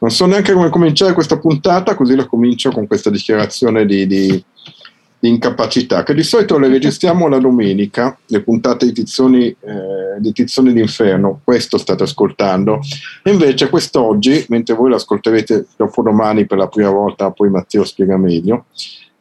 Non so neanche come cominciare questa puntata, così la comincio con questa dichiarazione di, di, di incapacità, che di solito le registriamo la domenica, le puntate di Tizzoni, eh, di Tizzoni d'Inferno, questo state ascoltando, e invece quest'oggi, mentre voi l'ascolterete dopo domani per la prima volta, poi Matteo spiega meglio,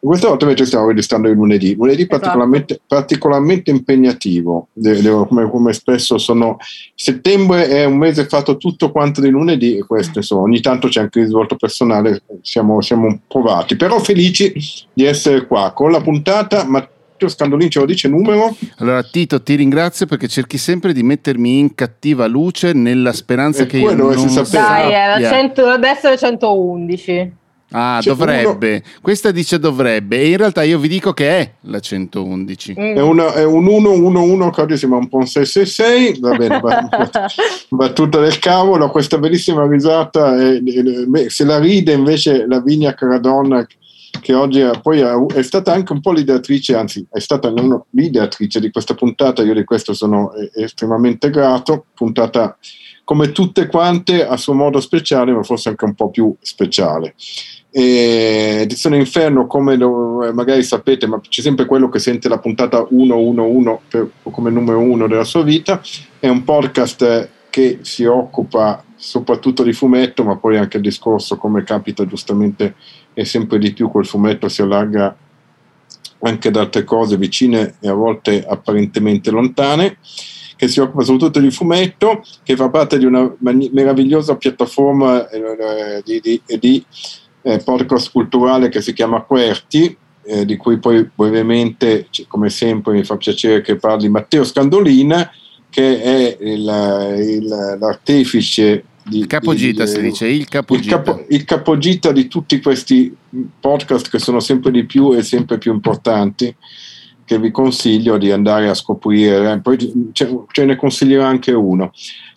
questa volta invece stiamo registrando il lunedì, lunedì esatto. particolarmente, particolarmente, impegnativo, de, de, come, come, spesso sono. Settembre è un mese fatto tutto quanto di lunedì e questo insomma, ogni tanto c'è anche il risvolto personale, siamo, siamo provati, però felici di essere qua con la puntata. Matteo Scandolini ce lo dice numero? Allora Tito ti ringrazio perché cerchi sempre di mettermi in cattiva luce nella speranza e che io non si Dai, era 100, adesso è 111. Ah, cioè, dovrebbe. Uno... Questa dice dovrebbe e in realtà io vi dico che è la 111. Mm. È, una, è, un 111 che oggi sembra un po' un 666, va bene, battuta del cavolo, questa bellissima risata, e, e, se la ride invece la Vigna Caradonna che oggi è, poi è, stata anche un po' l'ideatrice, anzi è stata non l'ideatrice di questa puntata, io di questo sono estremamente grato, puntata come tutte quante a suo modo speciale, ma forse anche un po' più speciale. E Edizione Inferno, come lo, eh, magari sapete, ma c'è sempre quello che sente la puntata 111 per, come numero uno della sua vita, è un podcast che si occupa soprattutto di fumetto, ma poi anche il discorso, come capita giustamente e sempre di più, quel fumetto si allarga anche ad altre cose vicine e a volte apparentemente lontane che si occupa soprattutto di fumetto, che fa parte di una meravigliosa piattaforma eh, di, di, di eh, podcast culturale che si chiama Querti, eh, di cui poi brevemente, come sempre, mi fa piacere che parli Matteo Scandolina, che è il, il, l'artefice di, il capogita di, si dice il capogita. Il, capo, il, capogita di tutti questi podcast che sono sempre di più e sempre più importanti che vi consiglio di andare a scoprire poi ce, ne consiglierò anche uno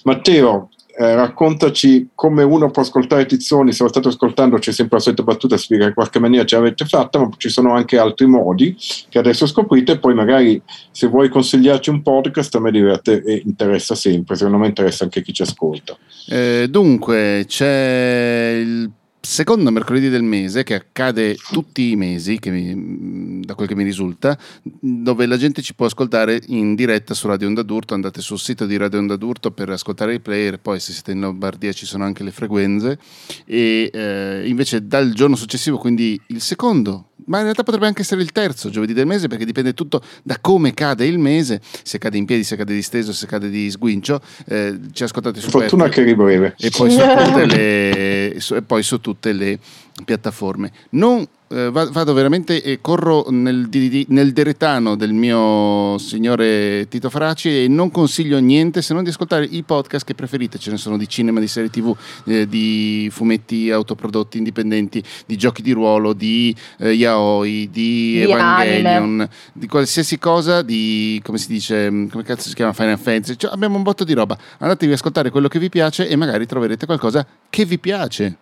Matteo eh, raccontaci come uno può ascoltare Tizzoni, se lo state ascoltando c'è sempre la solita battuta, spiega in qualche maniera ce l'avete fatta, ma ci sono anche altri modi che adesso scoprite, poi magari se vuoi consigliarci un podcast a me diverte e interessa sempre, secondo me interessa anche chi ci ascolta. Eh, dunque, c'è il secondo mercoledì del mese, che accade tutti i mesi, mi, da quel che mi risulta, dove la gente ci può ascoltare in diretta su Radio Onda d'Urto. Andate sul sito di Radio Onda d'Urto per ascoltare i player, poi se siete in Lombardia ci sono anche le frequenze. E eh, invece dal giorno successivo, quindi il secondo ma in realtà potrebbe anche essere il terzo giovedì del mese perché dipende tutto da come cade il mese, se cade in piedi, se cade disteso, se cade di sguincio, eh, ci ascoltate su Fortuna che breve. E poi su tutte le, su, e poi su tutte le piattaforme. Non eh, vado veramente e corro nel, nel, deretano del mio signore Tito Faraci e non consiglio niente se non di ascoltare i podcast che preferite. Ce ne sono di cinema, di serie tv, eh, di fumetti autoprodotti indipendenti, di giochi di ruolo, di eh, yaoi, di, di Evangelion, anime. di qualsiasi cosa, di come si dice, come cazzo si chiama Final Fantasy. Cioè, abbiamo un botto di roba. Andatevi a ascoltare quello che vi piace e magari troverete qualcosa che vi piace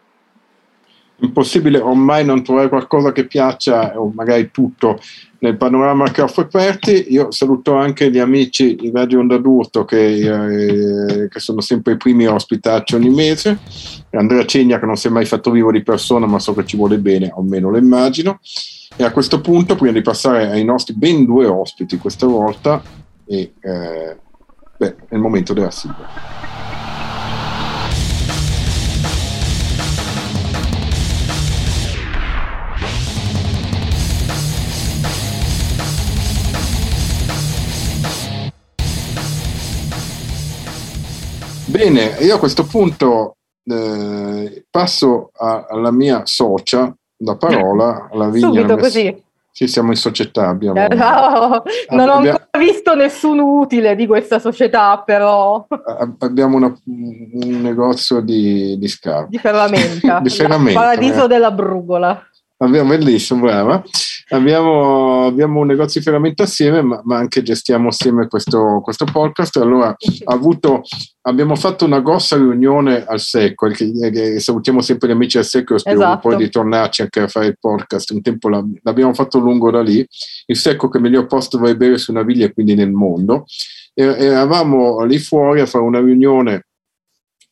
impossibile ormai non trovare qualcosa che piaccia o magari tutto nel panorama che offre Perti. Io saluto anche gli amici di Radio Onda d'Urto che, eh, che sono sempre i primi a ospitarci ogni mese, Andrea Cegna che non si è mai fatto vivo di persona ma so che ci vuole bene, almeno lo immagino. E a questo punto, prima di passare ai nostri ben due ospiti questa volta, e, eh, beh, è il momento della sigla. Bene, io a questo punto eh, passo a, alla mia socia la parola, alla Vigna. Subito così. Sì, siamo in società. Abbiamo, eh, no, non ho abbiamo, ancora visto nessun utile di questa società, però. Abbiamo una, un negozio di, di scarpe. Di ferramenta. di ferramenta. Paradiso eh. della brugola. Abbiamo, bellissimo, brava. Abbiamo, abbiamo, un negozio di ferramenta assieme, ma, ma anche gestiamo assieme questo, questo podcast. Allora, avuto, abbiamo fatto una grossa riunione al Secco, che, che salutiamo sempre gli amici al Secco, spero esatto. poi di tornarci anche a fare il podcast. Un tempo l'abbiamo fatto lungo da lì. Il Secco che miglior posto vuoi bere su una viglia, quindi nel mondo. E, eravamo lì fuori a fare una riunione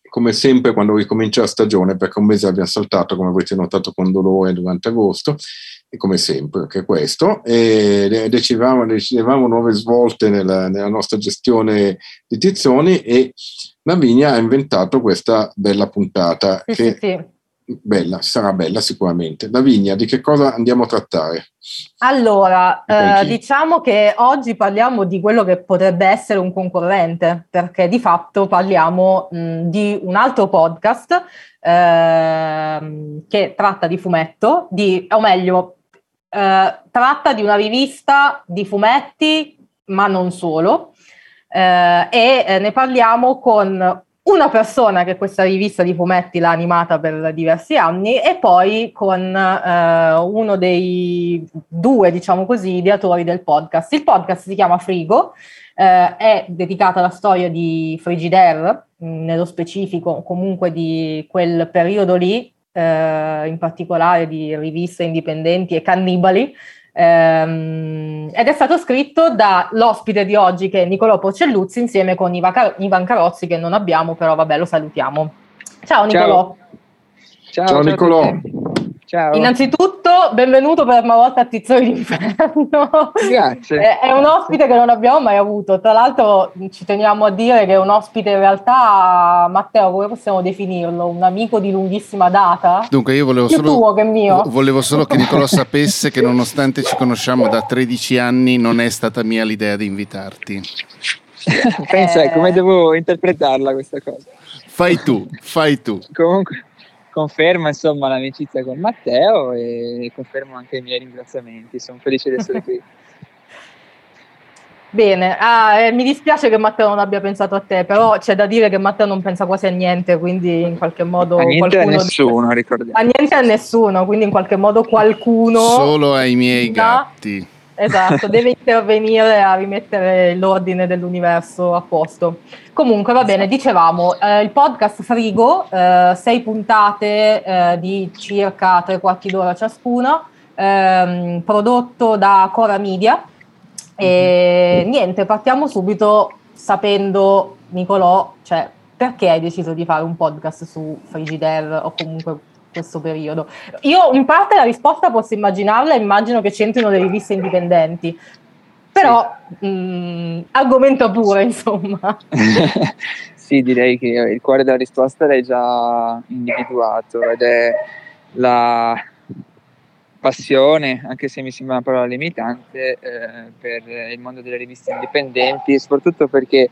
come sempre quando ricomincia la stagione, perché un mese abbiamo saltato, come avete notato con dolore durante agosto, e come sempre anche questo, e decidevamo, decidevamo nuove svolte nella, nella, nostra gestione di Tizzoni e Lavinia ha inventato questa bella puntata sì, che sì, sì. bella, sarà bella sicuramente. Lavinia, di che cosa andiamo a trattare? Allora, eh, diciamo che oggi parliamo di quello che potrebbe essere un concorrente, perché di fatto parliamo mh, di un altro podcast eh, che tratta di fumetto, di, o meglio, eh, tratta di una rivista di fumetti, ma non solo, eh, e eh, ne parliamo con una persona che questa rivista di fumetti l'ha animata per diversi anni e poi con eh, uno dei due, diciamo così, ideatori del podcast. Il podcast si chiama Frigo, eh, è dedicato alla storia di Frigidaire, nello specifico comunque di quel periodo lì, eh, in particolare di riviste indipendenti e cannibali, ehm, ed è stato scritto dall'ospite di oggi che è Nicolò Porcelluzzi insieme con Ivan, Car- Ivan Carozzi che non abbiamo, però vabbè lo salutiamo. Ciao Nicolò. Ciao, ciao, ciao Nicolò. Ciao. Innanzitutto, benvenuto per la prima volta a Tizioni d'Inferno. Grazie. È un ospite che non abbiamo mai avuto. Tra l'altro, ci teniamo a dire che è un ospite in realtà, Matteo, come possiamo definirlo? Un amico di lunghissima data? Dunque, io volevo Più solo, tuo che mio. volevo solo che Nicolò sapesse che, nonostante ci conosciamo da 13 anni, non è stata mia l'idea di invitarti. Pensa, Eh. come devo interpretarla questa cosa? Fai tu, fai tu. Comunque, confermo insomma l'amicizia con Matteo e confermo anche i miei ringraziamenti. Sono felice di essere qui. Bene, ah, eh, mi dispiace che Matteo non abbia pensato a te, però c'è da dire che Matteo non pensa quasi a niente, quindi in qualche modo A niente a nessuno, ricordiamo. A niente a nessuno, quindi in qualche modo qualcuno... Solo ai miei da- gatti. Esatto, deve intervenire a rimettere l'ordine dell'universo a posto. Comunque va bene, dicevamo, eh, il podcast Frigo, eh, sei puntate eh, di circa tre quarti d'ora ciascuna, ehm, prodotto da Cora Media. E niente, partiamo subito sapendo, Nicolò, cioè, perché hai deciso di fare un podcast su Frigidaire o comunque questo periodo? Io in parte la risposta posso immaginarla, immagino che c'entrino le riviste indipendenti, però mh, argomento pure, insomma. sì, direi che il cuore della risposta l'hai già individuato ed è la passione, anche se mi sembra una parola limitante, eh, per il mondo delle riviste indipendenti, soprattutto perché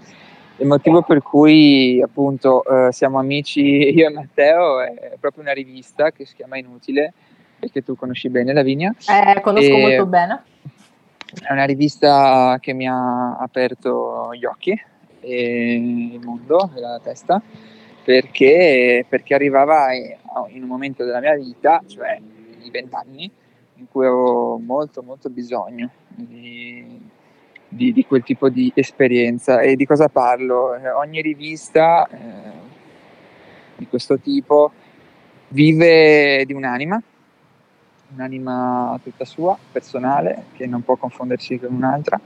il motivo per cui appunto eh, siamo amici io e Matteo è proprio una rivista che si chiama Inutile, perché tu conosci bene Lavinia. Eh, conosco E- molto bene. È una rivista che mi ha aperto gli occhi e il mondo e la testa perché, perché arrivava in un momento della mia vita, cioè i vent'anni, in cui avevo molto molto bisogno di, di- di quel tipo di esperienza. E di cosa parlo? Eh, ogni rivista eh, di questo tipo vive di un'anima, un'anima tutta sua, personale, che non può confondersi con un'altra,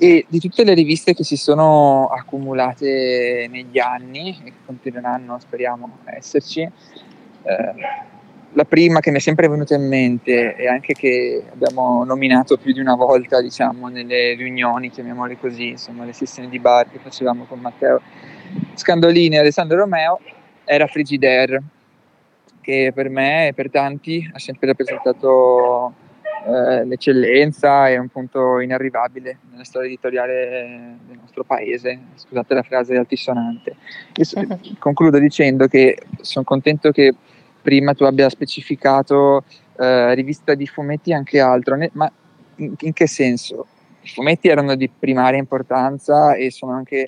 e di tutte le riviste che si sono accumulate negli anni e che continueranno, speriamo, a esserci. eh, la prima che mi è sempre venuta in mente e anche che abbiamo nominato più di una volta, diciamo, nelle riunioni, chiamiamole così, insomma, le sessioni di bar che facevamo con Matteo Scandolini e Alessandro Romeo, era Frigidaire, che per me e per tanti ha sempre rappresentato eh, l'eccellenza e un punto inarrivabile nella storia editoriale del nostro paese. Scusate la frase altisonante. Io concludo dicendo che sono contento che prima tu abbia specificato eh, rivista di fumetti e anche altro, ne- ma in, in che senso? I fumetti erano di primaria importanza e sono anche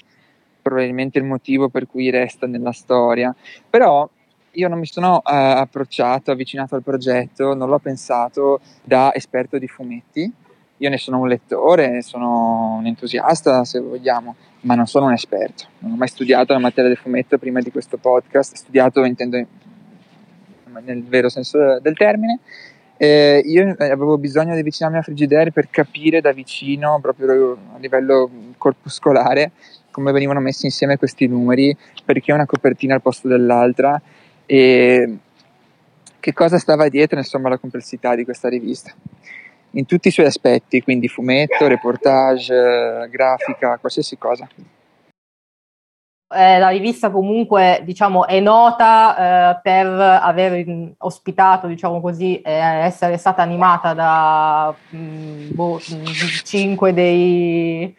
probabilmente il motivo per cui resta nella storia, però io non mi sono eh, approcciato, avvicinato al progetto, non l'ho pensato da esperto di fumetti. Io ne sono un lettore, sono un entusiasta se vogliamo, ma non sono un esperto. Non ho mai studiato la materia del fumetto prima di questo podcast, studiato intendo in- nel vero senso del termine. Eh, io avevo bisogno di avvicinarmi a Frigidaire per capire da vicino, proprio a livello corpuscolare, come venivano messi insieme questi numeri, perché una copertina al posto dell'altra e che cosa stava dietro insomma la complessità di questa rivista in tutti i suoi aspetti, quindi fumetto, reportage, grafica, qualsiasi cosa. Eh, la rivista comunque diciamo, è nota eh, per aver ospitato, diciamo così, eh, essere stata animata da mh, mm, boh, cinque dei,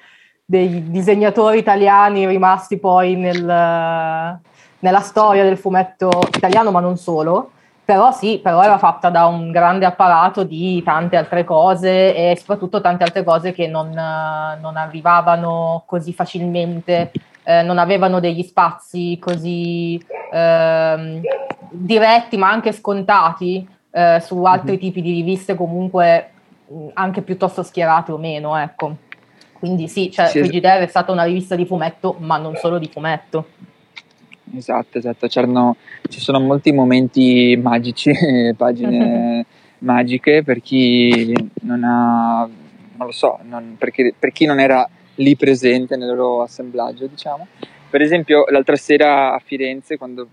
dei, disegnatori italiani rimasti poi nel, nella storia del fumetto italiano, ma non solo. Però sì, però era fatta da un grande apparato di tante altre cose e soprattutto tante altre cose che non, non arrivavano così facilmente eh, non avevano degli spazi così eh, diretti ma anche scontati eh, su altri mm-hmm. tipi di riviste comunque anche piuttosto schierate o meno, ecco. Quindi sì, cioè, sì, Frigidaire è stata una rivista di fumetto, ma non solo di fumetto. Esatto, esatto. C'erano, ci sono molti momenti magici, pagine magiche per chi non ha, non lo so, non, perché, per chi non era lì presente nel loro assemblaggio, diciamo. Per esempio, l'altra sera a Firenze, quando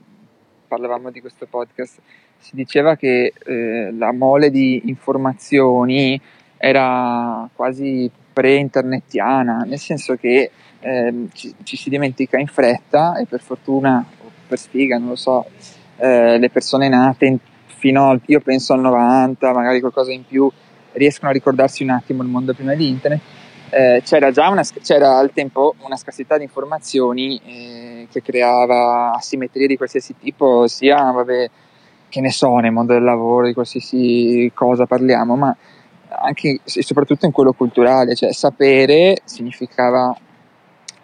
parlavamo di questo podcast, si diceva che eh, la mole di informazioni era quasi pre-internetiana, nel senso che eh, ci, ci, si dimentica in fretta e per fortuna o per sfiga, non lo so, eh, le persone nate in, fino al, io penso al 90, magari qualcosa in più, riescono a ricordarsi un attimo il mondo prima di internet eh, c'era già una, c'era al tempo una scarsità di informazioni eh, che creava asimmetrie di qualsiasi tipo, sia vabbè, che ne so nel mondo del lavoro, di qualsiasi cosa parliamo, ma anche e soprattutto in quello culturale, cioè sapere significava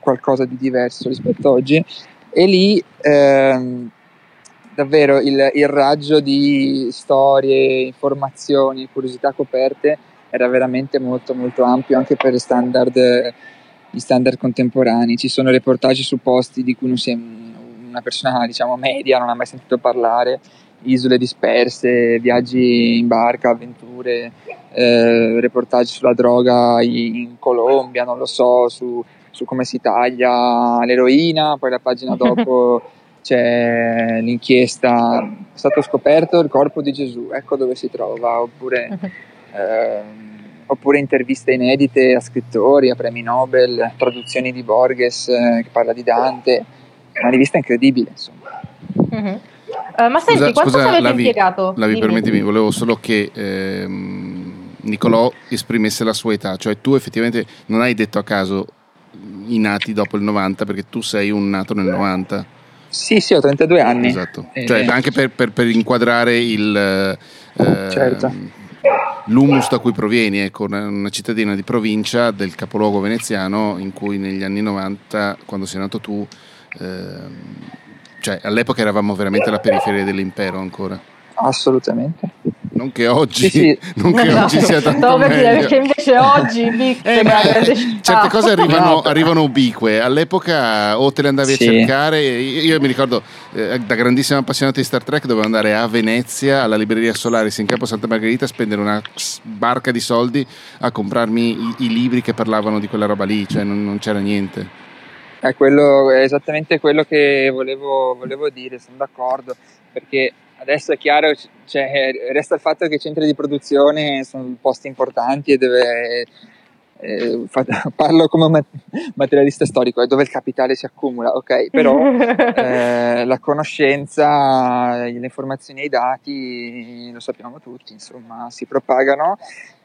qualcosa di diverso rispetto a oggi. E lì ehm, davvero il, il raggio di storie, informazioni, curiosità coperte era veramente molto molto ampio anche per standard, gli standard contemporanei. Ci sono reportage su posti di cui non si è una persona diciamo media non ha mai sentito parlare, isole disperse, viaggi in barca, avventure, eh, reportage sulla droga in Colombia, non lo so, su, su come si taglia l'eroina, poi la pagina dopo c'è l'inchiesta, è stato scoperto il corpo di Gesù, ecco dove si trova, oppure oppure interviste inedite a scrittori, a premi Nobel, traduzioni di Borges eh, che parla di Dante, una rivista incredibile insomma. Mm-hmm. Uh, ma senti, scusa, quanto scusa, avete Lavi, impiegato? Lavi, permettimi, volevo solo che ehm, Nicolò esprimesse la sua età, cioè tu effettivamente non hai detto a caso i nati dopo il 90 perché tu sei un nato nel 90. Sì, sì, ho 32 anni. Esatto, eh, cioè anche per, per, per inquadrare il... Eh, certo l'humus da cui provieni, ecco, una cittadina di provincia del capoluogo veneziano in cui negli anni 90, quando sei nato tu, ehm, cioè all'epoca eravamo veramente alla periferia dell'impero ancora. Assolutamente. Non che oggi, sì, sì. Non che no, oggi sia tanto no, perché, perché invece oggi eh, certe cose arrivano, arrivano, ubique. All'epoca o te le andavi sì. a cercare. Io mi ricordo eh, da grandissimo appassionato di Star Trek dovevo andare a Venezia alla libreria Solaris in campo Santa Margherita a spendere una barca di soldi a comprarmi i, i libri che parlavano di quella roba lì, cioè non, non c'era niente. È, quello, è esattamente quello che volevo, volevo dire, sono d'accordo, perché Adesso è chiaro, cioè, resta il fatto che i centri di produzione sono posti importanti e deve, eh, parlo come materialista storico, è dove il capitale si accumula, ok, però eh, la conoscenza, le informazioni e i dati, lo sappiamo tutti, insomma, si propagano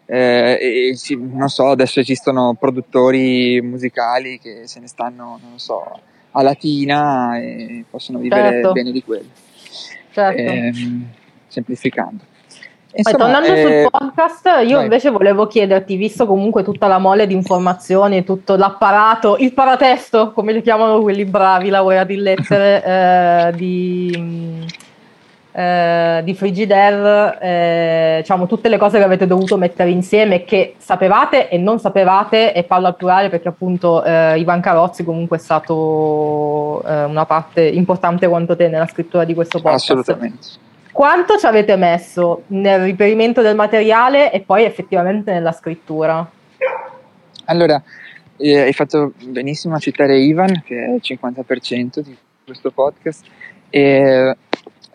eh, e ci, non so, adesso esistono produttori musicali che se ne stanno, non so, a Latina e possono vivere certo. bene di quello certo. ehm, semplificando. Insomma, tornando eh, sul podcast, io vai. invece volevo chiederti, visto comunque tutta la mole di informazioni, tutto l'apparato, il paratesto, come li chiamano quelli bravi, laureati in lettere, eh, di, eh, di Frigidaire, eh, diciamo tutte le cose che avete dovuto mettere insieme, che sapevate e non sapevate, e parlo al plurale perché appunto eh, Ivan Carozzi comunque è stato eh, una parte importante quanto te nella scrittura di questo podcast. Assolutamente quanto ci avete messo nel riperimento del materiale e poi effettivamente nella scrittura? Allora, E hai fatto benissimo a citare Ivan, che è il 50% di questo podcast. E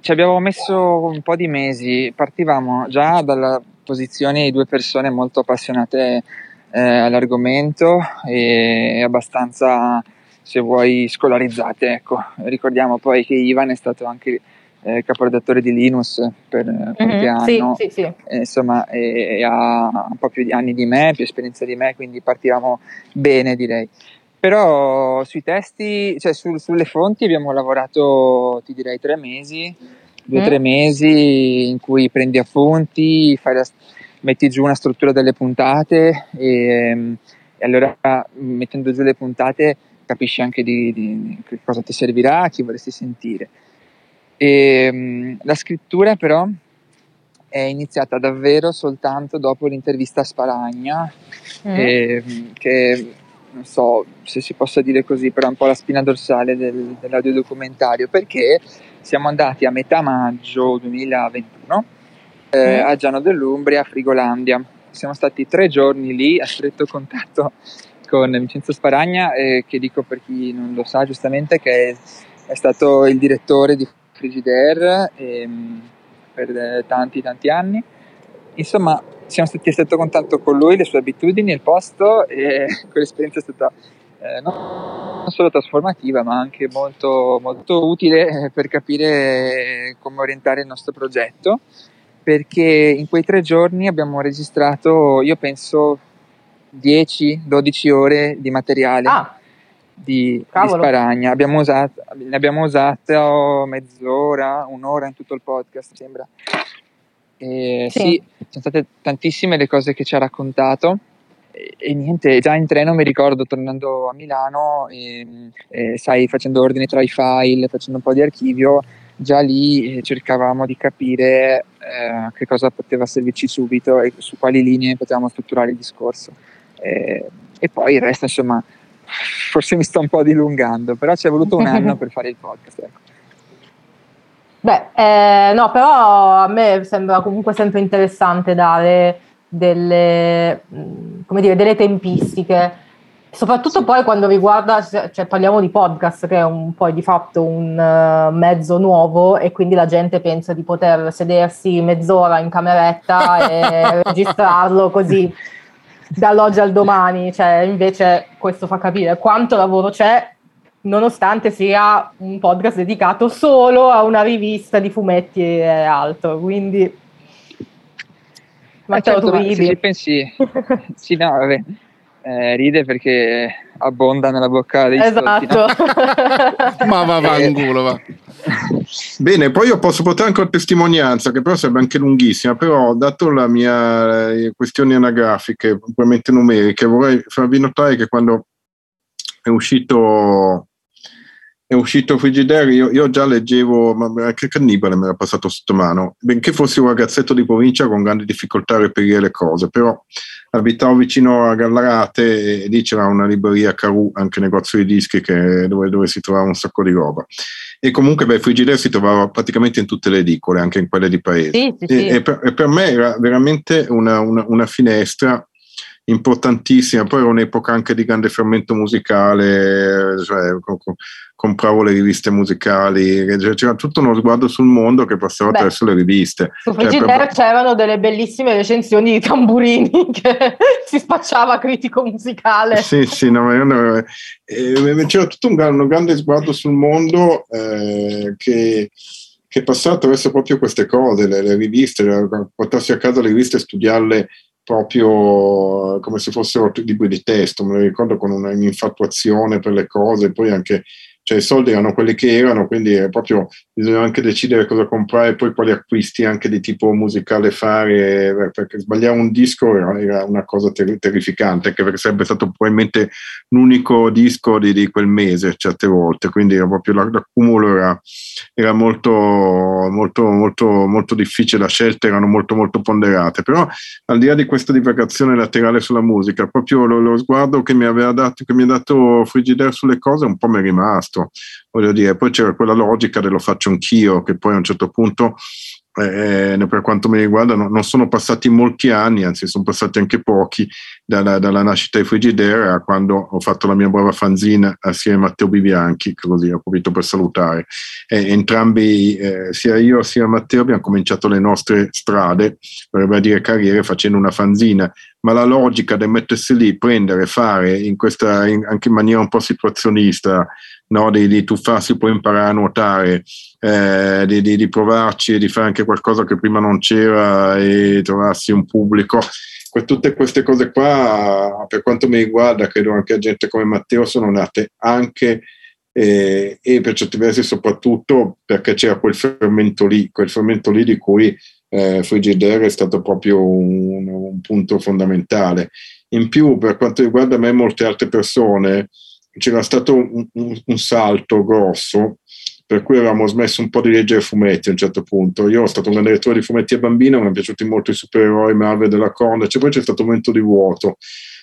ci abbiamo messo un po' di mesi, partivamo già dalla posizione di due persone molto appassionate eh, all'argomento e abbastanza, se vuoi, scolarizzate. Ecco. Ricordiamo poi che Ivan è stato anche eh, caporedattore di Linus per mm-hmm, qualche anno, sì, sì, sì. E, insomma, e, e ha un po' più di anni di me, più esperienza di me, quindi partivamo bene, direi. Però sui testi, cioè sul, sulle fonti abbiamo lavorato, ti direi, tre mesi, due o mm. tre mesi in cui prendi appunti, la, metti giù una struttura delle puntate e, e, allora mettendo giù le puntate capisci anche di, di, di cosa ti servirà, chi vorresti sentire. E, la scrittura però è iniziata davvero soltanto dopo l'intervista a Sparagna, mm. e, che non so se si possa dire così, però è un po' la spina dorsale del, dell'audiodocumentario, perché siamo andati a metà maggio 2021 eh, mm. a Giano dell'Umbria, a Frigolandia. Siamo stati tre giorni lì a stretto contatto con Vincenzo Sparagna, eh, che dico per chi non lo sa giustamente, che è, è stato il direttore di Frigidaire ehm, per tanti tanti anni. Insomma, siamo stati a stretto contatto con lui, le sue abitudini, il posto e quell'esperienza è stata eh, non solo trasformativa ma anche molto, molto utile per capire come orientare il nostro progetto perché in quei tre giorni abbiamo registrato, io penso, 10-12 ore di materiale. Ah di, di Sparagna. Abbiamo usato, ne abbiamo usato mezz'ora, un'ora in tutto il podcast, sembra. E sì. sì, sono state tantissime le cose che ci ha raccontato. E, e niente, già in treno mi ricordo tornando a Milano, e, e, sai, facendo ordine tra i file, facendo un po' di archivio, già lì eh, cercavamo di capire eh, che cosa poteva servirci subito e su quali linee potevamo strutturare il discorso. Eh, e poi il resto, insomma, forse mi sto un po' dilungando, però ci è voluto un anno per fare il podcast. Ecco. Beh, eh, no, però a me sembra comunque sempre interessante dare delle, mm, come dire, delle tempistiche, soprattutto poi quando riguarda, cioè parliamo di podcast che è un, poi di fatto un uh, mezzo nuovo e quindi la gente pensa di poter sedersi mezz'ora in cameretta e registrarlo così dall'oggi al domani, cioè invece questo fa capire quanto lavoro c'è nonostante sia un podcast dedicato solo a una rivista di fumetti e altro, quindi ma certo, tu ridi. Se pensi, sì, no, vabbè, eh, ride perché abbonda nella bocca dei Esatto. Soldi, no? ma va, va, in culo, va. Bene, poi io posso portare anche una testimonianza che però sarebbe anche lunghissima, però dato la mia eh, questioni anagrafiche, puramente numeriche, vorrei farvi notare che quando è uscito è uscito Frigidaire, io, io, già leggevo, ma anche Cannibale mi era passato sotto mano, benché fossi un ragazzetto di provincia con grandi difficoltà a reperire le cose, però abitavo vicino a Gallarate e lì c'era una libreria Caru, anche negozio di dischi che, dove, dove, si trovava un sacco di roba. E comunque beh, Frigidaire si trovava praticamente in tutte le edicole, anche in quelle di paese. Sì, sì, e, sì. E, per, e, per, me era veramente una, una, una finestra importantissima. Poi era un'epoca anche di grande fermento musicale, cioè, compravo le riviste musicali, c'era tutto uno sguardo sul mondo che passava Beh, attraverso le riviste. Su Frigidaire cioè, per... c'erano delle bellissime recensioni di tamburini che si spacciava critico musicale. Sì, sì, no, no, eh, c'era tutto un, un, grande sguardo sul mondo eh, che che passava attraverso proprio queste cose, le, le riviste, portarsi a casa le riviste e studiarle proprio come se fossero libri di testo, me lo ricordo con un'infatuazione per le cose, poi anche cioè i soldi erano quelli che erano, quindi proprio bisogna anche decidere cosa comprare e poi quali acquisti anche di tipo musicale fare, perché sbagliare un disco era, era una cosa ter- terrificante, anche perché sarebbe stato probabilmente l'unico disco di, di quel mese certe volte, quindi proprio l'accumulo era, era molto, molto, molto, molto difficile, le scelte erano molto, molto ponderate, però al di là di questa divagazione laterale sulla musica, proprio lo, lo sguardo che mi aveva dato, che mi ha dato Frigidaire sulle cose un po' mi è rimasto, voglio dire, poi c'era quella logica dello faccio anch'io, che poi a un certo punto eh, per quanto mi riguarda non, non, sono passati molti anni, anzi sono passati anche pochi dalla, dalla nascita di Frigidera a quando ho fatto la mia brava fanzina assieme a Matteo Bibianchi, così ho approfitto per salutare. E entrambi, eh, sia io sia Matteo, abbiamo cominciato le nostre strade, vorrebbe dire carriere, facendo una fanzina, ma la logica del mettersi lì, prendere, fare in questa, in, anche in maniera un po' situazionista, no? di, di tuffarsi poi imparare a nuotare, eh, di, di, di, provarci e di fare anche qualcosa che prima non c'era e trovarsi un pubblico. tutte queste cose qua, per quanto mi riguarda, credo anche a gente come Matteo, sono nate anche eh, e per certi versi soprattutto perché c'era quel fermento lì, quel fermento lì di cui eh, Frigidaire è stato proprio un, un punto fondamentale. In più, per quanto riguarda me e molte altre persone, c'era stato un, un, un, salto grosso per cui avevamo smesso un po' di leggere fumetti a un certo punto. Io ho stato un grande lettore di fumetti a bambino, mi sono piaciuti molto i supereroi Marvel della Corda, cioè poi c'è stato un momento di vuoto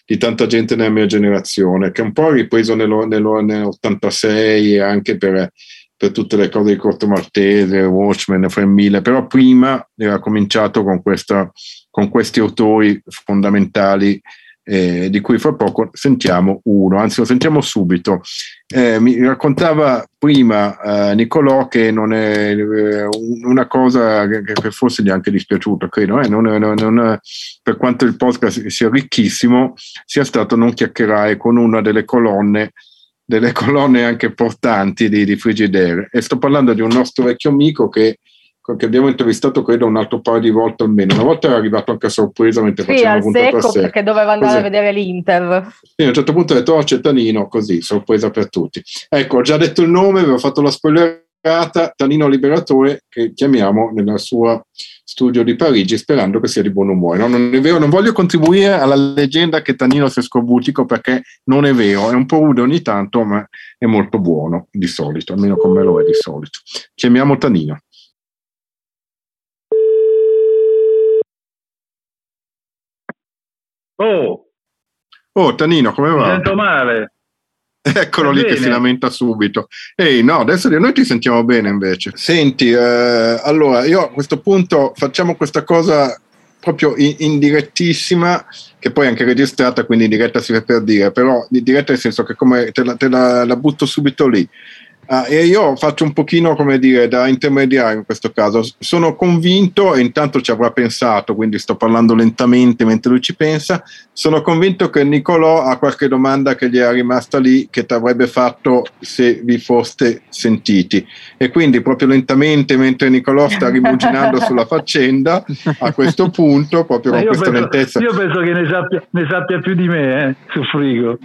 di tanta gente nella mia generazione, che un po' ripreso nello, nello, nell'86 anche per, per, tutte le cose di Corto Maltese, Watchmen, 1000, però prima era cominciato con, questa, con questi autori fondamentali eh, di cui fra poco sentiamo uno, anzi lo sentiamo subito. Eh, mi raccontava prima eh, Nicolò che non è eh, una cosa che, che, forse gli è anche dispiaciuta, credo, eh, non, non, non, per quanto il podcast sia ricchissimo, sia stato non chiacchierare con una delle colonne delle colonne anche portanti di, di Frigidaire e sto parlando di un nostro vecchio amico che che abbiamo intervistato credo un altro paio di volte almeno. Una volta era arrivato anche a sorpresa mentre sì, facevamo al secco perché doveva andare così. a vedere l'Inter. Sì, a un certo punto ho detto oh c'è Tanino, così, sorpresa per tutti. Ecco, ho già detto il nome, avevo fatto la spoilerata, Tanino Liberatore, che chiamiamo nel suo studio di Parigi sperando che sia di buon umore. No, non è vero, non voglio contribuire alla leggenda che Tanino sia scorbutico perché non è vero, è un po' rude ogni tanto, ma è molto buono di solito, almeno con me lo è di solito. Chiamiamo Tanino. Oh, oh Tanino, come va? Mi sento male. Eccolo Va lì bene. che si lamenta subito. Ehi, no, adesso noi ti sentiamo bene invece. Senti, eh, allora io a questo punto facciamo questa cosa proprio in, in, direttissima, che poi è anche registrata, quindi in diretta si fa per dire, però di diretta nel senso che come te la, te la, la butto subito lì. Ah, e io faccio un pochino, come dire, da intermediario in questo caso. Sono convinto, e intanto ci avrà pensato, quindi sto parlando lentamente mentre lui ci pensa, sono convinto che Nicolò ha qualche domanda che gli è rimasta lì che ti avrebbe fatto se vi foste sentiti. E quindi proprio lentamente, mentre Nicolò sta rimuginando sulla faccenda, a questo punto, proprio con questa penso, lentezza... Io penso che ne sappia, ne sappia più di me, eh, sul frigo.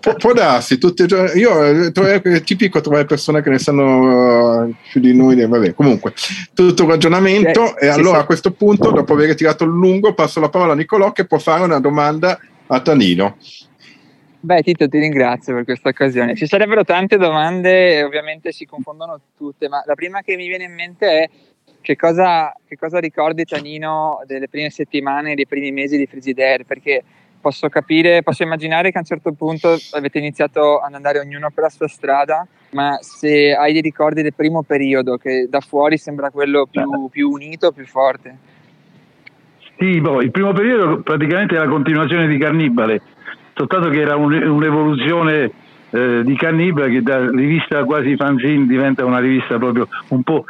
Pu- può darsi, tutti i giorni. Io è eh, tipico trovare persone che ne sanno uh, più di noi. Vabbè, comunque, tutto un ragionamento. Eh, e allora sì. a questo punto, dopo aver tirato il lungo, passo la parola a Nicolò che può fare una domanda a Tanino. Beh, Tito, ti ringrazio per questa occasione. Ci sarebbero tante domande ovviamente si confondono tutte, ma la prima che mi viene in mente è che cosa, che cosa ricordi Tanino delle prime settimane, dei primi mesi di Frigidaire? Perché posso capire, posso immaginare che a un certo punto avete iniziato ad andare ognuno per la sua strada, ma se hai dei ricordi del primo periodo, che da fuori sembra quello più, più unito, più forte. Sì, boh, il primo periodo praticamente è la continuazione di Cannibale, soltanto che era un, un'evoluzione eh, di Cannibale che da rivista quasi fanzine diventa una rivista proprio un po'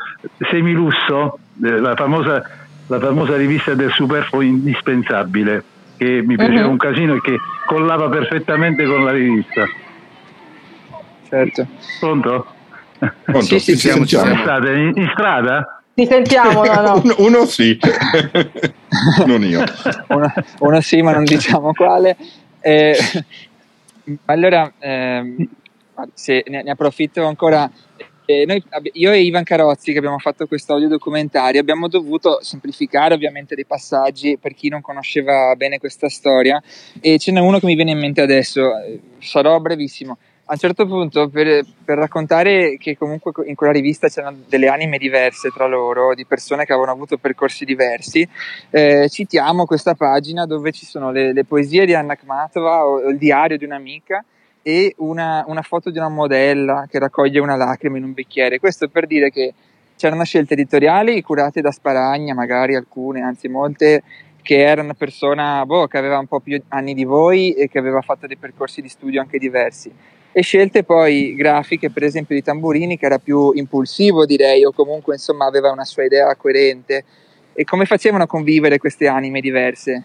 semilusso, eh, la, famosa, la famosa rivista del superfluo indispensabile che mi piaceva uh-huh. un casino e che collava perfettamente con la rivista. Certo. Pronto? Pronto? Sì, sì, ci siamo, siamo. State in, in strada? Ti sentiamo, no, no. uno, uno sì, non io. Uno, uno, sì, ma non diciamo quale. Eh, allora, eh, se ne, ne approfitto ancora eh, noi, io e Ivan Carozzi che abbiamo fatto questo audio documentario abbiamo dovuto semplificare ovviamente dei passaggi per chi non conosceva bene questa storia e ce n'è uno che mi viene in mente adesso, eh, sarò brevissimo. A un certo punto per, per raccontare che comunque in quella rivista c'erano delle anime diverse tra loro, di persone che avevano avuto percorsi diversi, eh, citiamo questa pagina dove ci sono le, le poesie di Anna Kmatova o, o il diario di un'amica e una, una, foto di una modella che raccoglie una lacrima in un bicchiere. Questo per dire che c'erano scelte editoriali curate da Sparagna, magari alcune, anzi molte, che era una persona boh, che aveva un po' più anni di voi e che aveva fatto dei percorsi di studio anche diversi. E scelte poi grafiche, per esempio di Tamburini, che era più impulsivo direi, o comunque insomma aveva una sua idea coerente. E come facevano a convivere queste anime diverse?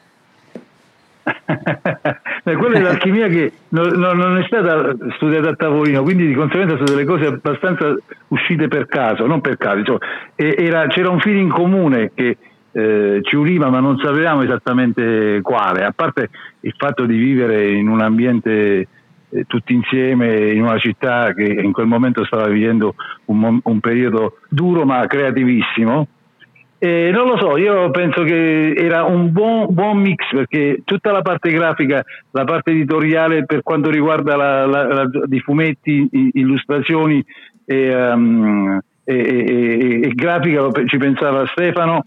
Quella è l'alchimia che non, non, è stata studiata a tavolino, quindi di conseguenza sono delle cose abbastanza uscite per caso, non per caso. Insomma, era, c'era un feeling comune che eh, ci univa, ma non sapevamo esattamente quale, a parte il fatto di vivere in un ambiente eh, tutti insieme in una città che in quel momento stava vivendo un, un periodo duro ma creativissimo. Eh, non lo so, io penso che era un buon, buon, mix perché tutta la parte grafica, la parte editoriale per quanto riguarda la, la, la, di fumetti, illustrazioni e, um, e, e, e, grafica ci pensava Stefano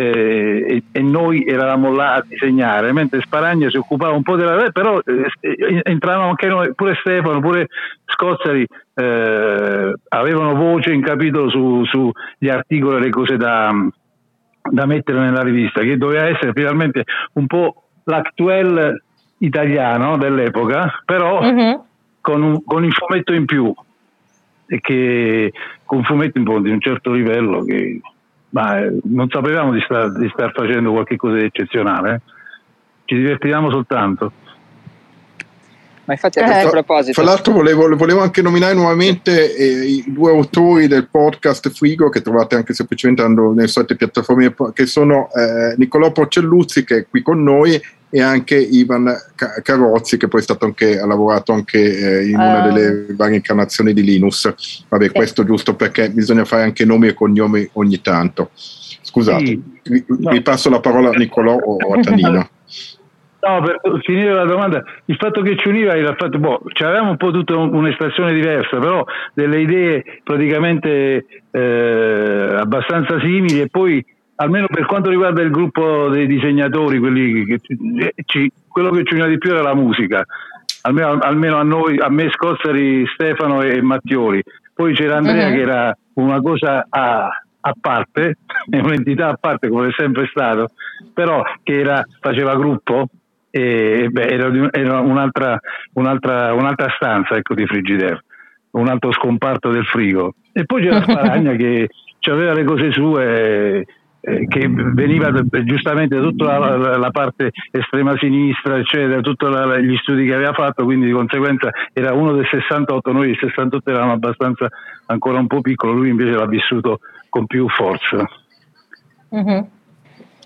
eh, e, noi eravamo là a disegnare, mentre Sparagna si occupava un po' della... però eh, entravamo anche noi, pure Stefano, pure Scozzari eh, avevano voce in capitolo sugli su articoli e le cose da, da mettere nella rivista, che doveva essere finalmente un po' l'actuel italiano dell'epoca, però uh-huh. con, un, con il fumetto in più, e che con un fumetto in più di un certo livello che ma eh, non sapevamo di star, di star facendo qualcosa di eccezionale, eh. ci divertivamo soltanto. Ma infatti a questo eh, proposito... Tra l'altro volevo, volevo anche nominare nuovamente eh, i due autori del podcast Frigo che trovate anche semplicemente andando nelle solite piattaforme che sono eh, Niccolò Porcelluzzi che è qui con noi e anche Ivan Carozzi che poi è stato anche, ha lavorato anche eh, in una uh, delle varie incarnazioni di Linus. Vabbè, sì. questo giusto perché bisogna fare anche nomi e cognomi ogni tanto. Scusate, sì. vi, no. vi, passo la parola a Niccolò o a Tanino. No, per finire la domanda, il fatto che ci univa era il fatto, boh, avevamo un po' tutta un'espressione diversa, però delle idee praticamente eh, abbastanza simili e poi almeno per quanto riguarda il gruppo dei disegnatori, che, ci, quello che ci univa di più era la musica, almeno, almeno a noi, a me Scozzari, Stefano e Mattioli. Poi c'era Andrea uh-huh. che era una cosa a, a parte, un'entità a parte come è sempre stato, però che era, faceva gruppo e beh, era, era un'altra, un'altra, un'altra, stanza ecco, di Frigidaire, un altro scomparto del frigo. E poi c'era Sparagna che aveva le cose sue eh, che veniva giustamente da tutta la, la, parte estrema sinistra, eccetera, tutti gli studi che aveva fatto, quindi di conseguenza era uno del 68, noi del 68 eravamo abbastanza ancora un po' piccolo, lui invece l'ha vissuto con più forza. Mm-hmm.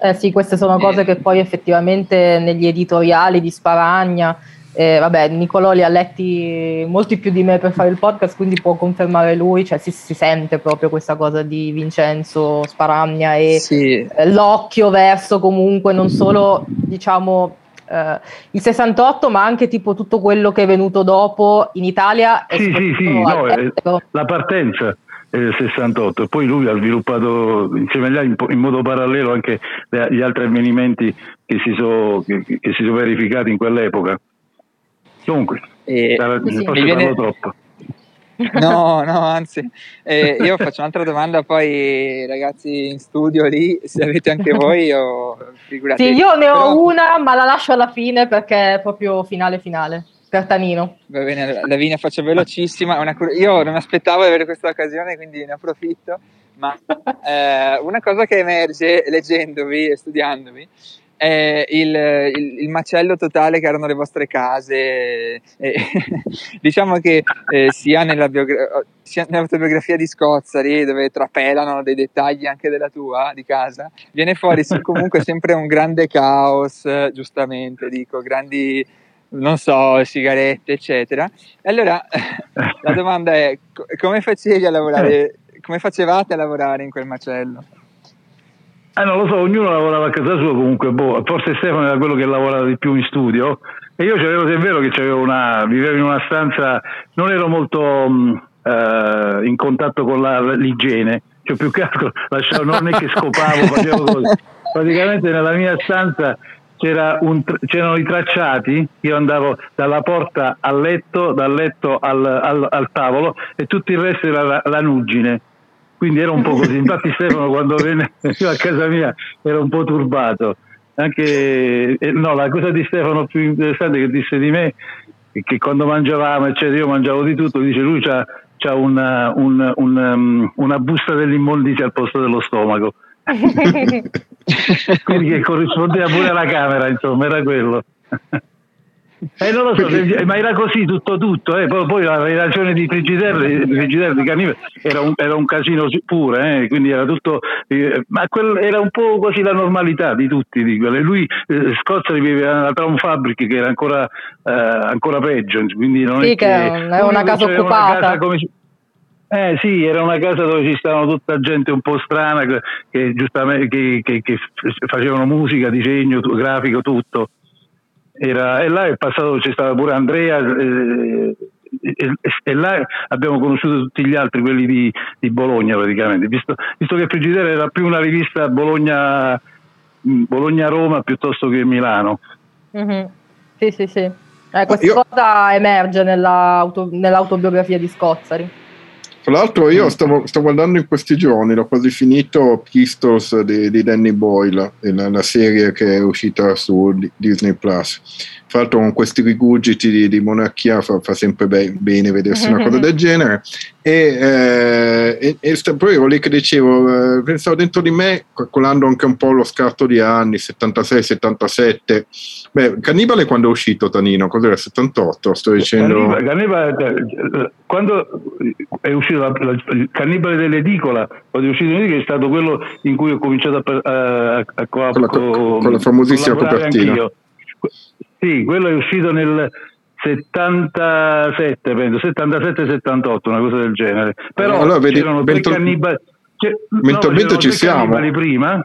Eh sì, queste sono cose che poi effettivamente negli editoriali di Sparagna, eh, vabbè, Nicolò li ha letti molti più di me per fare il podcast, quindi può confermare lui, cioè si, si sente proprio questa cosa di Vincenzo Sparagna e sì. eh, l'occhio verso comunque non solo, diciamo, eh, il 68, ma anche tipo tutto quello che è venuto dopo in Italia. Sì, sì, sì, no, la partenza 68 poi lui ha sviluppato insieme agli altri in, modo parallelo anche gli altri avvenimenti che si sono, che, che si sono verificati in quell'epoca. Comunque eh, sì, forse viene... troppo. No, no, anzi, eh, io faccio un'altra domanda poi ragazzi in studio lì, se avete anche voi o figurati. Sì, io ne ho Però... una, ma la lascio alla fine perché è proprio finale finale per Tanino. Va bene, Lavinia faccio velocissima. Una, io non mi aspettavo di avere questa occasione, quindi ne approfitto. Ma eh, una cosa che emerge leggendovi e studiandovi è il, il, il, macello totale che erano le vostre case. E, diciamo che eh, sia, nella biogra- sia nell'autobiografia di Scozzari, dove trapelano dei dettagli anche della tua, di casa, viene fuori comunque sempre un grande caos, giustamente dico, grandi non so, sigarette, eccetera. E allora la domanda è: come facevi a lavorare? Come facevate a lavorare in quel macello? Eh, non lo so, ognuno lavorava a casa sua comunque, boh, forse Stefano era quello che lavorava di più in studio e io c'avevo, se è vero che c'avevo una, vivevo in una stanza, non ero molto mh, uh, in contatto con la, l'igiene, cioè più che altro lasciavo, non è che scopavo, facevo così. Praticamente nella mia stanza un, c'erano i tracciati, io andavo dalla porta al letto, dal letto al, al, al tavolo e tutto il resto era la, la nuggine. quindi era un po' così. Infatti Stefano quando venne a casa mia era un po' turbato. Anche, eh, no, la cosa di Stefano più interessante che disse di me è che quando mangiavamo, eccetera, io mangiavo di tutto, dice lui c'ha, c'ha una, un, un, um, una busta dell'immondizia al posto dello stomaco. Quindi che corrispondeva pure alla camera, insomma, era quello. Eh, non lo so, ma era così tutto tutto, eh. poi, poi, la relazione di Frigidaire di Cannibale era un, era un casino pure, eh. quindi era tutto, eh, ma quel, era un po' quasi la normalità di tutti. Di lui eh, Scozia viveva nella Town Fabric che era ancora, eh, ancora peggio, quindi non sì, è che è una casa occupata. Una casa come, eh sì, era una casa dove ci stavano tutta gente un po' strana che, giustamente, che, che, che facevano musica, disegno, grafico, tutto era, e là è passato, c'è stato pure Andrea eh, e, e, là abbiamo conosciuto tutti gli altri, quelli di, di Bologna praticamente, visto, visto che Frigidaire era più una rivista Bologna, Bologna-Roma piuttosto che Milano. Mm-hmm. Sì, sì, sì. Eh, questa Io... cosa emerge nell'auto, nell'autobiografia di Scozzari. Tra l'altro io stavo, sto guardando in questi giorni, l'ho quasi finito Pistols di, di Danny Boyle, la, la, serie che è uscita su Disney Plus. Tra l'altro con questi rigugiti di, di monarchia fa, fa sempre be- bene vedersi una cosa del genere. E, eh, e, e sta, poi ero lì che dicevo, eh, pensavo dentro di me, calcolando anche un po' lo scarto di anni, 76-77. Beh, Cannibale quando è uscito Tanino? Cos'era? 78? Sto dicendo... Cannibale, Cannibale quando è uscito la, la, il Cannibale dell'edicola, quando è uscito l'edicola è stato quello in cui ho cominciato a, a, a, a con, la, con la famosissima copertina. Anch'io. Sì, quello è uscito nel 77, penso, 77-78, una cosa del genere. Però allora, vedi, c'erano tre cannibali. mentalmente no, ci siamo. Prima,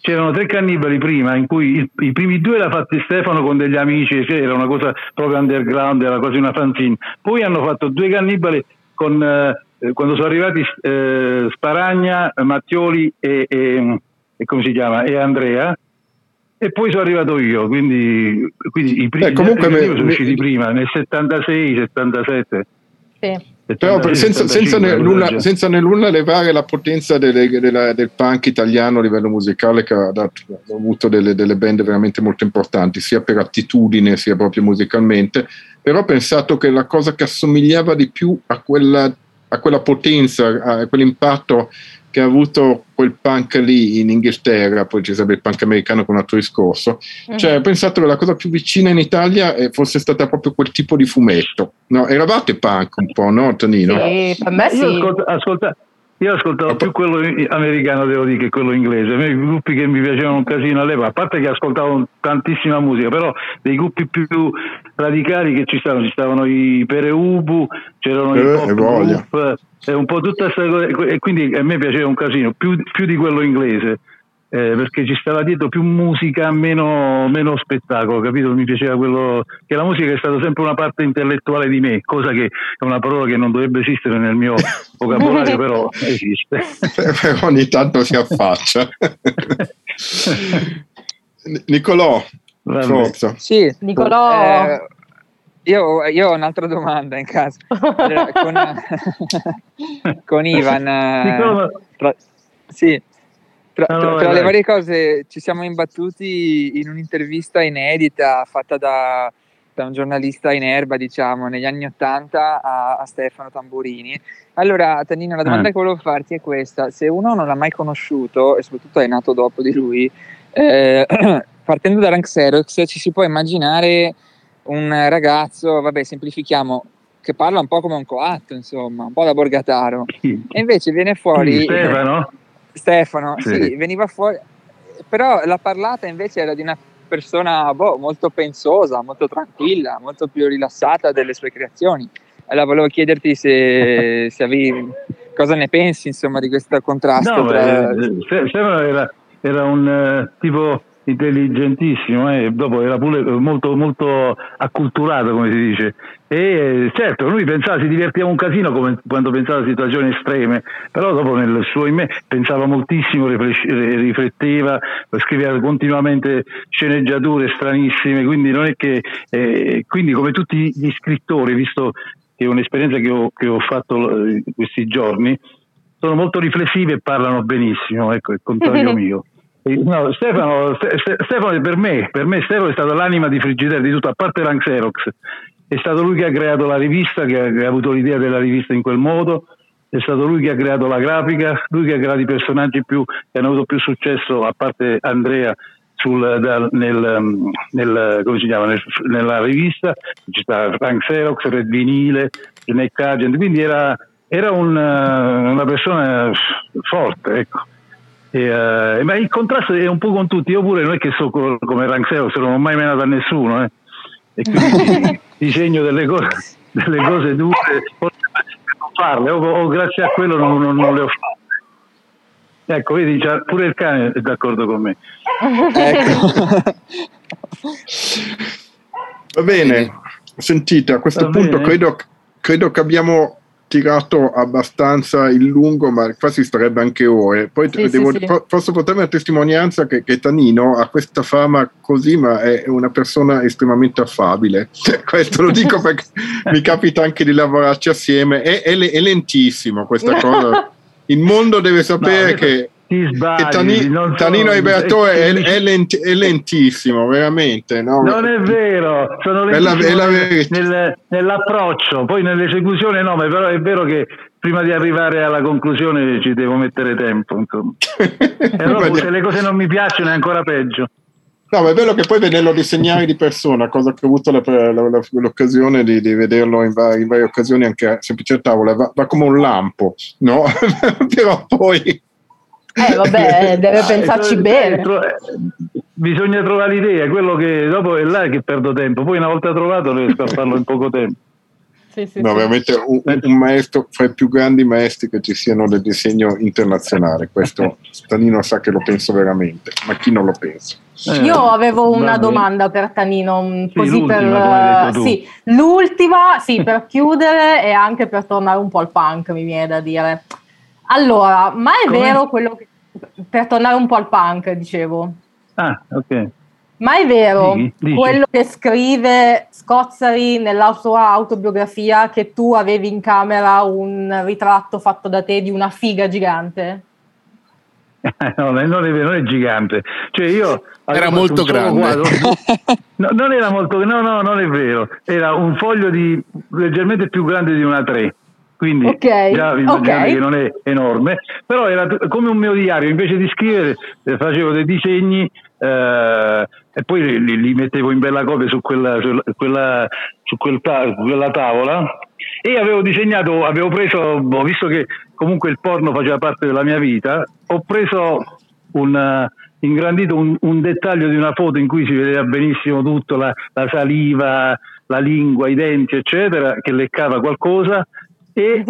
c'erano tre cannibali prima, in cui il, i primi due l'ha fatti Stefano con degli amici, cioè era una cosa proprio underground, era quasi una fanzine. Poi hanno fatto due cannibali con, eh, quando sono arrivati eh, Sparagna, Mattioli e, e, e, come si chiama? e Andrea e poi sono arrivato io, quindi, quindi i primi eh, comunque me, sono usciti prima, nel 76, 77. Sì. Però senza, senza, ne, nulla, senza nulla levare la potenza delle, della, del punk italiano a livello musicale che ha, dato, ha avuto delle, delle, band veramente molto importanti, sia per attitudine sia proprio musicalmente, però ho pensato che la cosa che assomigliava di più a quella, a quella potenza, a quell'impatto che ha avuto quel punk lì in Inghilterra, poi ci sarebbe il punk americano con un altro discorso. Mm-hmm. Cioè, ho pensato che la cosa più vicina in Italia fosse stata proprio quel tipo di fumetto. No, eravate punk un po', no, Tonino? Sì, per me sì. Ascolta, ascolta, io ascoltavo più quello americano, devo dire, che quello inglese. A me i gruppi che mi piacevano un casino all'epoca, a parte che ascoltavo tantissima musica, però dei gruppi più radicali che ci stavano, ci stavano i Pereubu, c'erano eh, i pop group, e un po' tutta questa cosa, e quindi a me piaceva un casino, più, più di quello inglese eh, perché ci stava dietro più musica, meno, meno, spettacolo, capito? Mi piaceva quello che la musica è stata sempre una parte intellettuale di me, cosa che è una parola che non dovrebbe esistere nel mio vocabolario, però esiste. Ogni tanto si affaccia. Nicolò, forza. Sì, Nicolò. Eh, io, io, ho un'altra domanda in caso. Allora, con, con Ivan. Eh, tra, sì, tra, tra, tra le varie cose ci siamo imbattuti in un'intervista inedita fatta da, da un giornalista in erba, diciamo, negli anni Ottanta a, a, Stefano Tamburini. Allora, Tannino, la domanda eh. che volevo farti è questa: se uno non l'ha mai conosciuto, e soprattutto è nato dopo di lui, eh, partendo da Rank Xerox, ci si può immaginare un ragazzo, vabbè, semplifichiamo, che parla un po' come un coatto, insomma, un po' da Borgataro. E invece viene fuori... Stefano? Stefano, sì. sì, veniva fuori, però la parlata invece era di una persona boh, molto pensosa, molto tranquilla, molto più rilassata delle sue creazioni. Allora volevo chiederti se, se avevi, cosa ne pensi insomma di questo contrasto. No, tra... eh, Stefano era, era un uh, tipo intelligentissimo eh? dopo era pure molto, molto acculturato come si dice e certo lui pensava si divertiva un casino come quando pensava a situazioni estreme però dopo nel suo in me pensava moltissimo rifletteva scriveva continuamente sceneggiature stranissime quindi non è che eh, quindi come tutti gli scrittori visto che è un'esperienza che ho, che ho fatto in questi giorni sono molto riflessivi e parlano benissimo, ecco, il contrario mio. No, Stefano, Stefano per, me, per me Stefano è stato l'anima di Frigidaire di tutto, a parte l'Anxerox. È stato lui che ha creato la rivista, che ha, che ha avuto l'idea della rivista in quel modo, è stato lui che ha creato la grafica, lui che ha creato i personaggi più, che hanno avuto più successo, a parte Andrea, sul, da, nel, nel, chiama, nel, nella rivista, ci sta Frank Xerox, Red Vinile, Snake Agent, quindi era, era un, una persona forte, ecco. E, uh, ma il contrasto è un po' con tutti, io pure non è che so come Ranxeo, se non ho mai menato a nessuno, eh. e quindi disegno delle cose, delle cose dure, forse non farle, o, o, grazie a quello non, non, non le ho fatte. Ecco, vedi, pure il cane è d'accordo con me. ecco. Va bene, sentite, a questo Va punto credo, credo che abbiamo tirato abbastanza in lungo, ma qua si starebbe anche ore. Poi sì, devo, sì, sì. posso portare una testimonianza che, che, Tanino ha questa fama così, ma è una persona estremamente affabile. Questo lo dico perché mi capita anche di lavorarci assieme. È, è, è lentissimo questa cosa. Il mondo deve sapere no, che ti sbagli, che Tani, Tanino Ibertore è, è, lent, è, lentissimo, veramente. No? Non è vero, sono lentissimo nel, nell'approccio, poi nell'esecuzione no, ma però è vero che prima di arrivare alla conclusione ci devo mettere tempo. e allora, se le cose non mi piacciono è ancora peggio. No, ma è bello che poi vederlo disegnare di persona, cosa che ho avuto la, la, l'occasione di, di vederlo in, vari, in, varie occasioni anche a semplice tavola, va, va come un lampo, no? Però poi eh vabbè, deve pensarci eh, bene. Bisogna trovare l'idea, quello che dopo è là che perdo tempo, poi una volta trovato riesco a farlo in poco tempo. Sì, sì, no, sì. veramente un, un, maestro fra i più grandi maestri che ci siano del disegno internazionale. Questo Tanino sa che lo penso veramente, ma chi non lo pensa? Eh, Io avevo una domanda per Tanino, così per sì, l'ultima, sì, per chiudere e anche per tornare un po' al punk, mi viene da dire. Allora, ma è Come? vero quello che... Per tornare un po' al punk, dicevo. Ah, ok. Ma è vero Dici. quello che scrive Scozzari nella sua autobiografia che tu avevi in camera un ritratto fatto da te di una figa gigante? no, non è vero, non è gigante. Cioè io era molto grande. Quadro, no, non era molto, no, no, non è vero. Era un foglio di leggermente più grande di una 3 quindi okay, già vi okay. che non è enorme, però era come un mio diario, invece di scrivere eh, facevo dei disegni eh, e poi li, li, mettevo in bella copia su quella, su quella, su quel ta- quella tavola e avevo disegnato, avevo preso, ho visto che comunque il porno faceva parte della mia vita, ho preso un ingrandito un, un, dettaglio di una foto in cui si vedeva benissimo tutto, la, la saliva, la lingua, i denti, eccetera, che leccava qualcosa e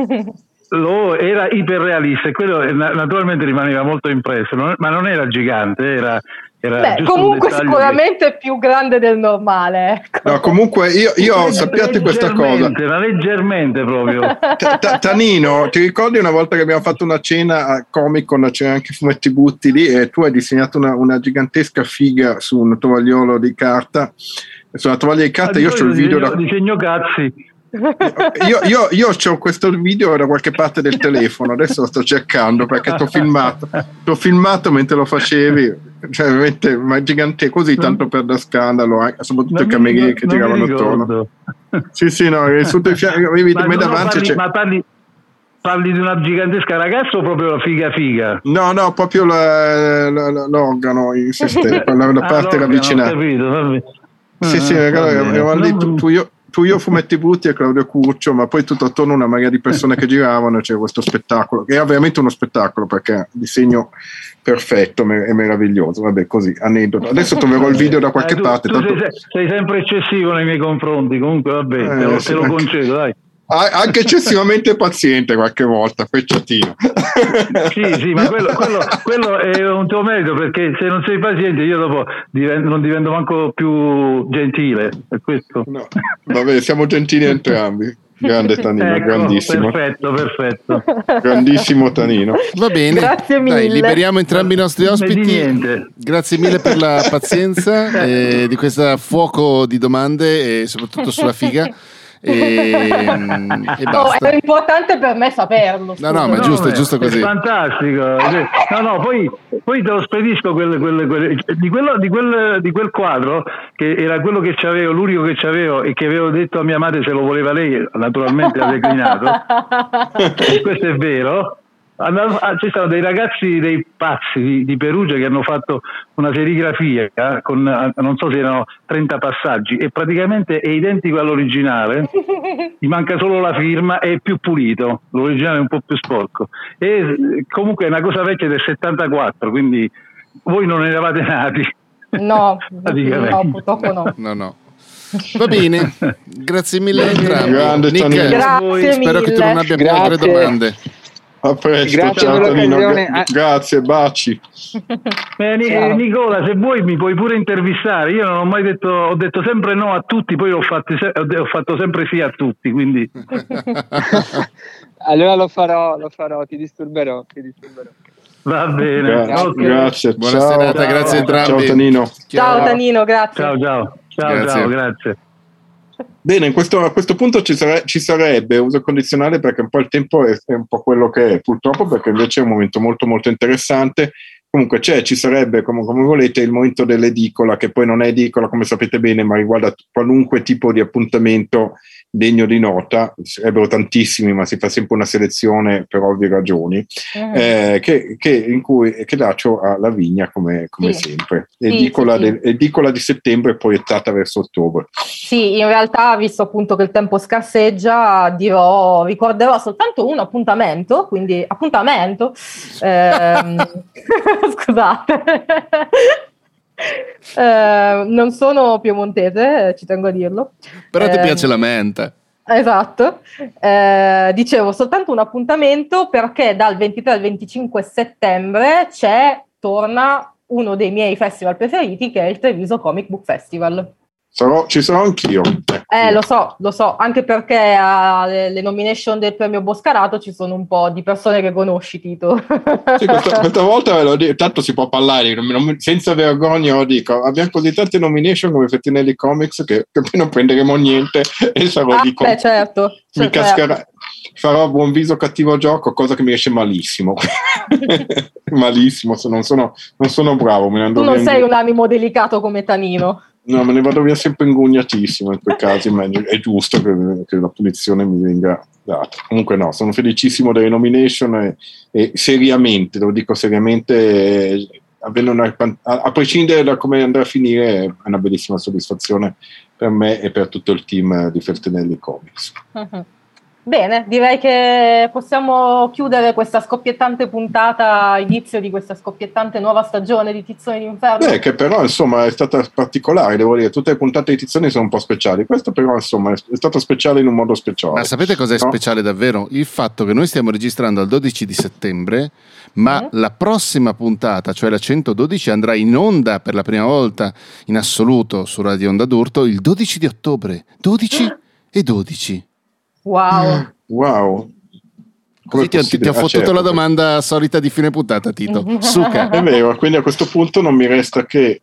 lo, era iperrealista e quello naturalmente rimaneva molto impresso, ma non era gigante, era, era Beh, comunque sicuramente che... più grande del normale. Ecco. No, comunque io, io sappiate questa cosa. Ma leggermente proprio. Tanino, ti ricordi una volta che abbiamo fatto una cena a Comic Con, c'era anche fumetti butti lì e tu hai disegnato una, una gigantesca figa su un tovagliolo di carta. Su una tovaglia di carta, ah, io ho il video disegno, da... disegno cazzi io, io, io ho questo video da qualche parte del telefono, adesso lo sto cercando perché ti ho filmato, t'ho filmato mentre lo facevi, cioè veramente ma gigante così, tanto per da scandalo, eh, soprattutto i camerieri che giravano attorno. Sì, sì, no, sotto i fianchi, ma, me davanti parli, ma parli, parli, di una gigantesca ragazza o proprio la figa figa? No, no, proprio la, la, la, l'organo in sé stesso, la, ah, parte ah, ravvicinata. Sì, sì, eravamo lì tu, tu, io, tu io fumetti brutti e Claudio Curcio, ma poi tutto attorno una marea di persone che giravano, c'era questo spettacolo, che era veramente uno spettacolo perché il disegno perfetto e meraviglioso. Vabbè, così, aneddoto. Adesso troverò il video da qualche eh, tu, parte. Tu tanto... sei, sei, sempre eccessivo nei miei confronti, comunque vabbè, eh, te, lo, sì, te lo concedo, dai anche eccessivamente paziente qualche volta, fecciatino. Sì, sì, ma quello, quello, quello, è un tuo merito perché se non sei paziente io dopo divento, non divento manco più gentile. È questo. No, vabbè, siamo gentili entrambi. Grande Tanino, ecco, grandissimo. Perfetto, perfetto. Grandissimo Tanino. Va bene. Grazie mille. Dai, liberiamo entrambi i nostri ospiti. Grazie mille per la pazienza eh, di questo fuoco di domande e soprattutto sulla figa. e, e Oh, è importante per me saperlo. No, no, scusa. ma è giusto, è giusto così. È fantastico. No, no, poi, poi te lo spedisco quelle- quelle- quelle- di, quello- di quel, di quel quadro che era quello che c'avevo, l'unico che c'avevo e che avevo detto a mia madre se lo voleva lei, naturalmente ha declinato. E questo è vero. Andavo- ah, ci sono dei ragazzi, dei pazzi di, di Perugia che hanno fatto una serigrafia eh, con eh, non so se erano 30 passaggi e praticamente è identico all'originale, gli manca solo la firma e è più pulito, l'originale è un po' più sporco. E eh, comunque è una cosa vecchia del 74, quindi voi non eravate nati. No, no, purtroppo no. No, no. Va bene, grazie mille a entrambi. Grande Nick. Grazie spero che tu non abbia più altre domande. A presto, Grazie ciao per Tonino. l'occasione. Gra- Grazie, baci. Eh, Ciao. Nicola, se vuoi mi puoi pure intervistare. Io non ho mai detto, ho detto sempre no a tutti, poi ho, fatti se- ho fatto sempre sì a tutti. Quindi Allora lo farò, lo farò, ti disturberò, ti disturberò. va bene. Gra- Ok. Grazie, Buona ciao. serata, grazie a entrambi. Ciao Tonino. Ciao Danino, grazie. Ciao, ciao. Ciao, Grazie. ciao, grazie. Bene, in questo- a questo punto ci, sare- ci sarebbe uso condizionale perché un po' il tempo è, è un po' quello che è, purtroppo perché invece è un momento molto molto interessante. Comunque c'è, ci sarebbe come, come volete il momento dell'edicola, che poi non è edicola come sapete bene, ma riguarda qualunque tipo di appuntamento degno di nota, sarebbero tantissimi, ma si fa sempre una selezione per ovvie ragioni, Mhm. eh, che, che- in cui, che lascio a Lavinia come, come Sì. sempre. Edicola, sì, sì. del- edicola di settembre proiettata verso ottobre. Sì, in realtà, visto appunto che il tempo scarseggia, dirò, ricorderò soltanto un appuntamento, quindi appuntamento, ehm, scusate, Eh, non sono piemontese, ci tengo a dirlo. Però ti Ehm, piace la menta. Esatto, Eh, dicevo soltanto un appuntamento perché dal 23 al 25 settembre c'è, torna uno dei miei festival preferiti che è il Treviso Comic Book Festival. Sarò- ci sarò anch'io. Eh, lo so, lo so, anche perché alle le nomination del premio Boscarato ci sono un po' di persone che conosci, Tito. Sì, questa, questa volta ve lo dico, tanto si può parlare, non- non- senza vergogna lo dico, abbiamo così tante nomination come Fettinelli Comics che, che poi non prenderemo niente e sarò Ah, di con- beh, certo. mi certo. cascherà- farò buon viso cattivo gioco, cosa che mi riesce malissimo. malissimo, se non sono, non sono bravo. Me ne andrò Tu non sei un animo delicato come Tanino. No, me ne vado via sempre ingugnatissimo in quei casi, ma è giusto che, che la punizione mi venga data. Comunque no, sono felicissimo delle nomination e, e seriamente, lo dico seriamente, una- a, a prescindere da come andrà a finire, è una bellissima soddisfazione per me e per tutto il team di Feltenelli Comics. Mhm. Bene, direi che possiamo chiudere questa scoppiettante puntata, inizio di questa scoppiettante nuova stagione di Tizzone d'Inferno. Beh, che però insomma è stata particolare, devo dire, tutte le puntate di Tizioni sono un po' speciali, questo però insomma è stato speciale in un modo speciale. Ma sapete cos'è No? speciale davvero? Il fatto che noi stiamo registrando al 12 di settembre, ma Mhm. la prossima puntata, cioè la 112, andrà in onda per la prima volta in assoluto su Radio Onda d'Urto il 12 di ottobre. 12 e 12. Wow. Wow. Così Com'è ti, ho- ti ho Ah, fottuto certo, la domanda solita di fine puntata, Tito. Suca. È vero, quindi a questo punto non mi resta che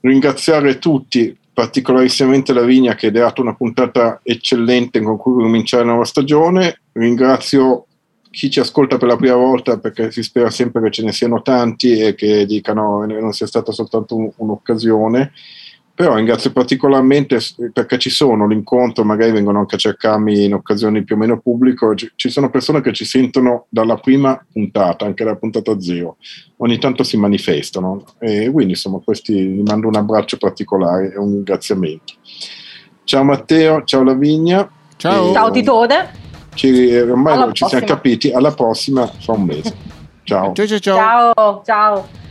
ringraziare tutti, particolarissimamente la Vigna che ha dato una puntata eccellente con cui cominciare la nuova stagione. Ringrazio chi ci ascolta per la prima volta perché si spera sempre che ce ne siano tanti e che dicano che non sia stata soltanto un- un'occasione. Però ringrazio particolarmente perché ci sono l'incontro, magari vengono anche a cercarmi in occasioni più o meno pubblico, ci sono persone che ci sentono dalla prima puntata, anche dalla puntata zero, ogni tanto si manifestano e quindi insomma questi gli mando un abbraccio particolare e un ringraziamento. Ciao Matteo, ciao Lavigna, Ciao. Ciao Titone. ci, ormai Alla ci siamo prossima. capiti, alla prossima fra un mese. Ciao. Ciao ciao ciao. Ciao, ciao.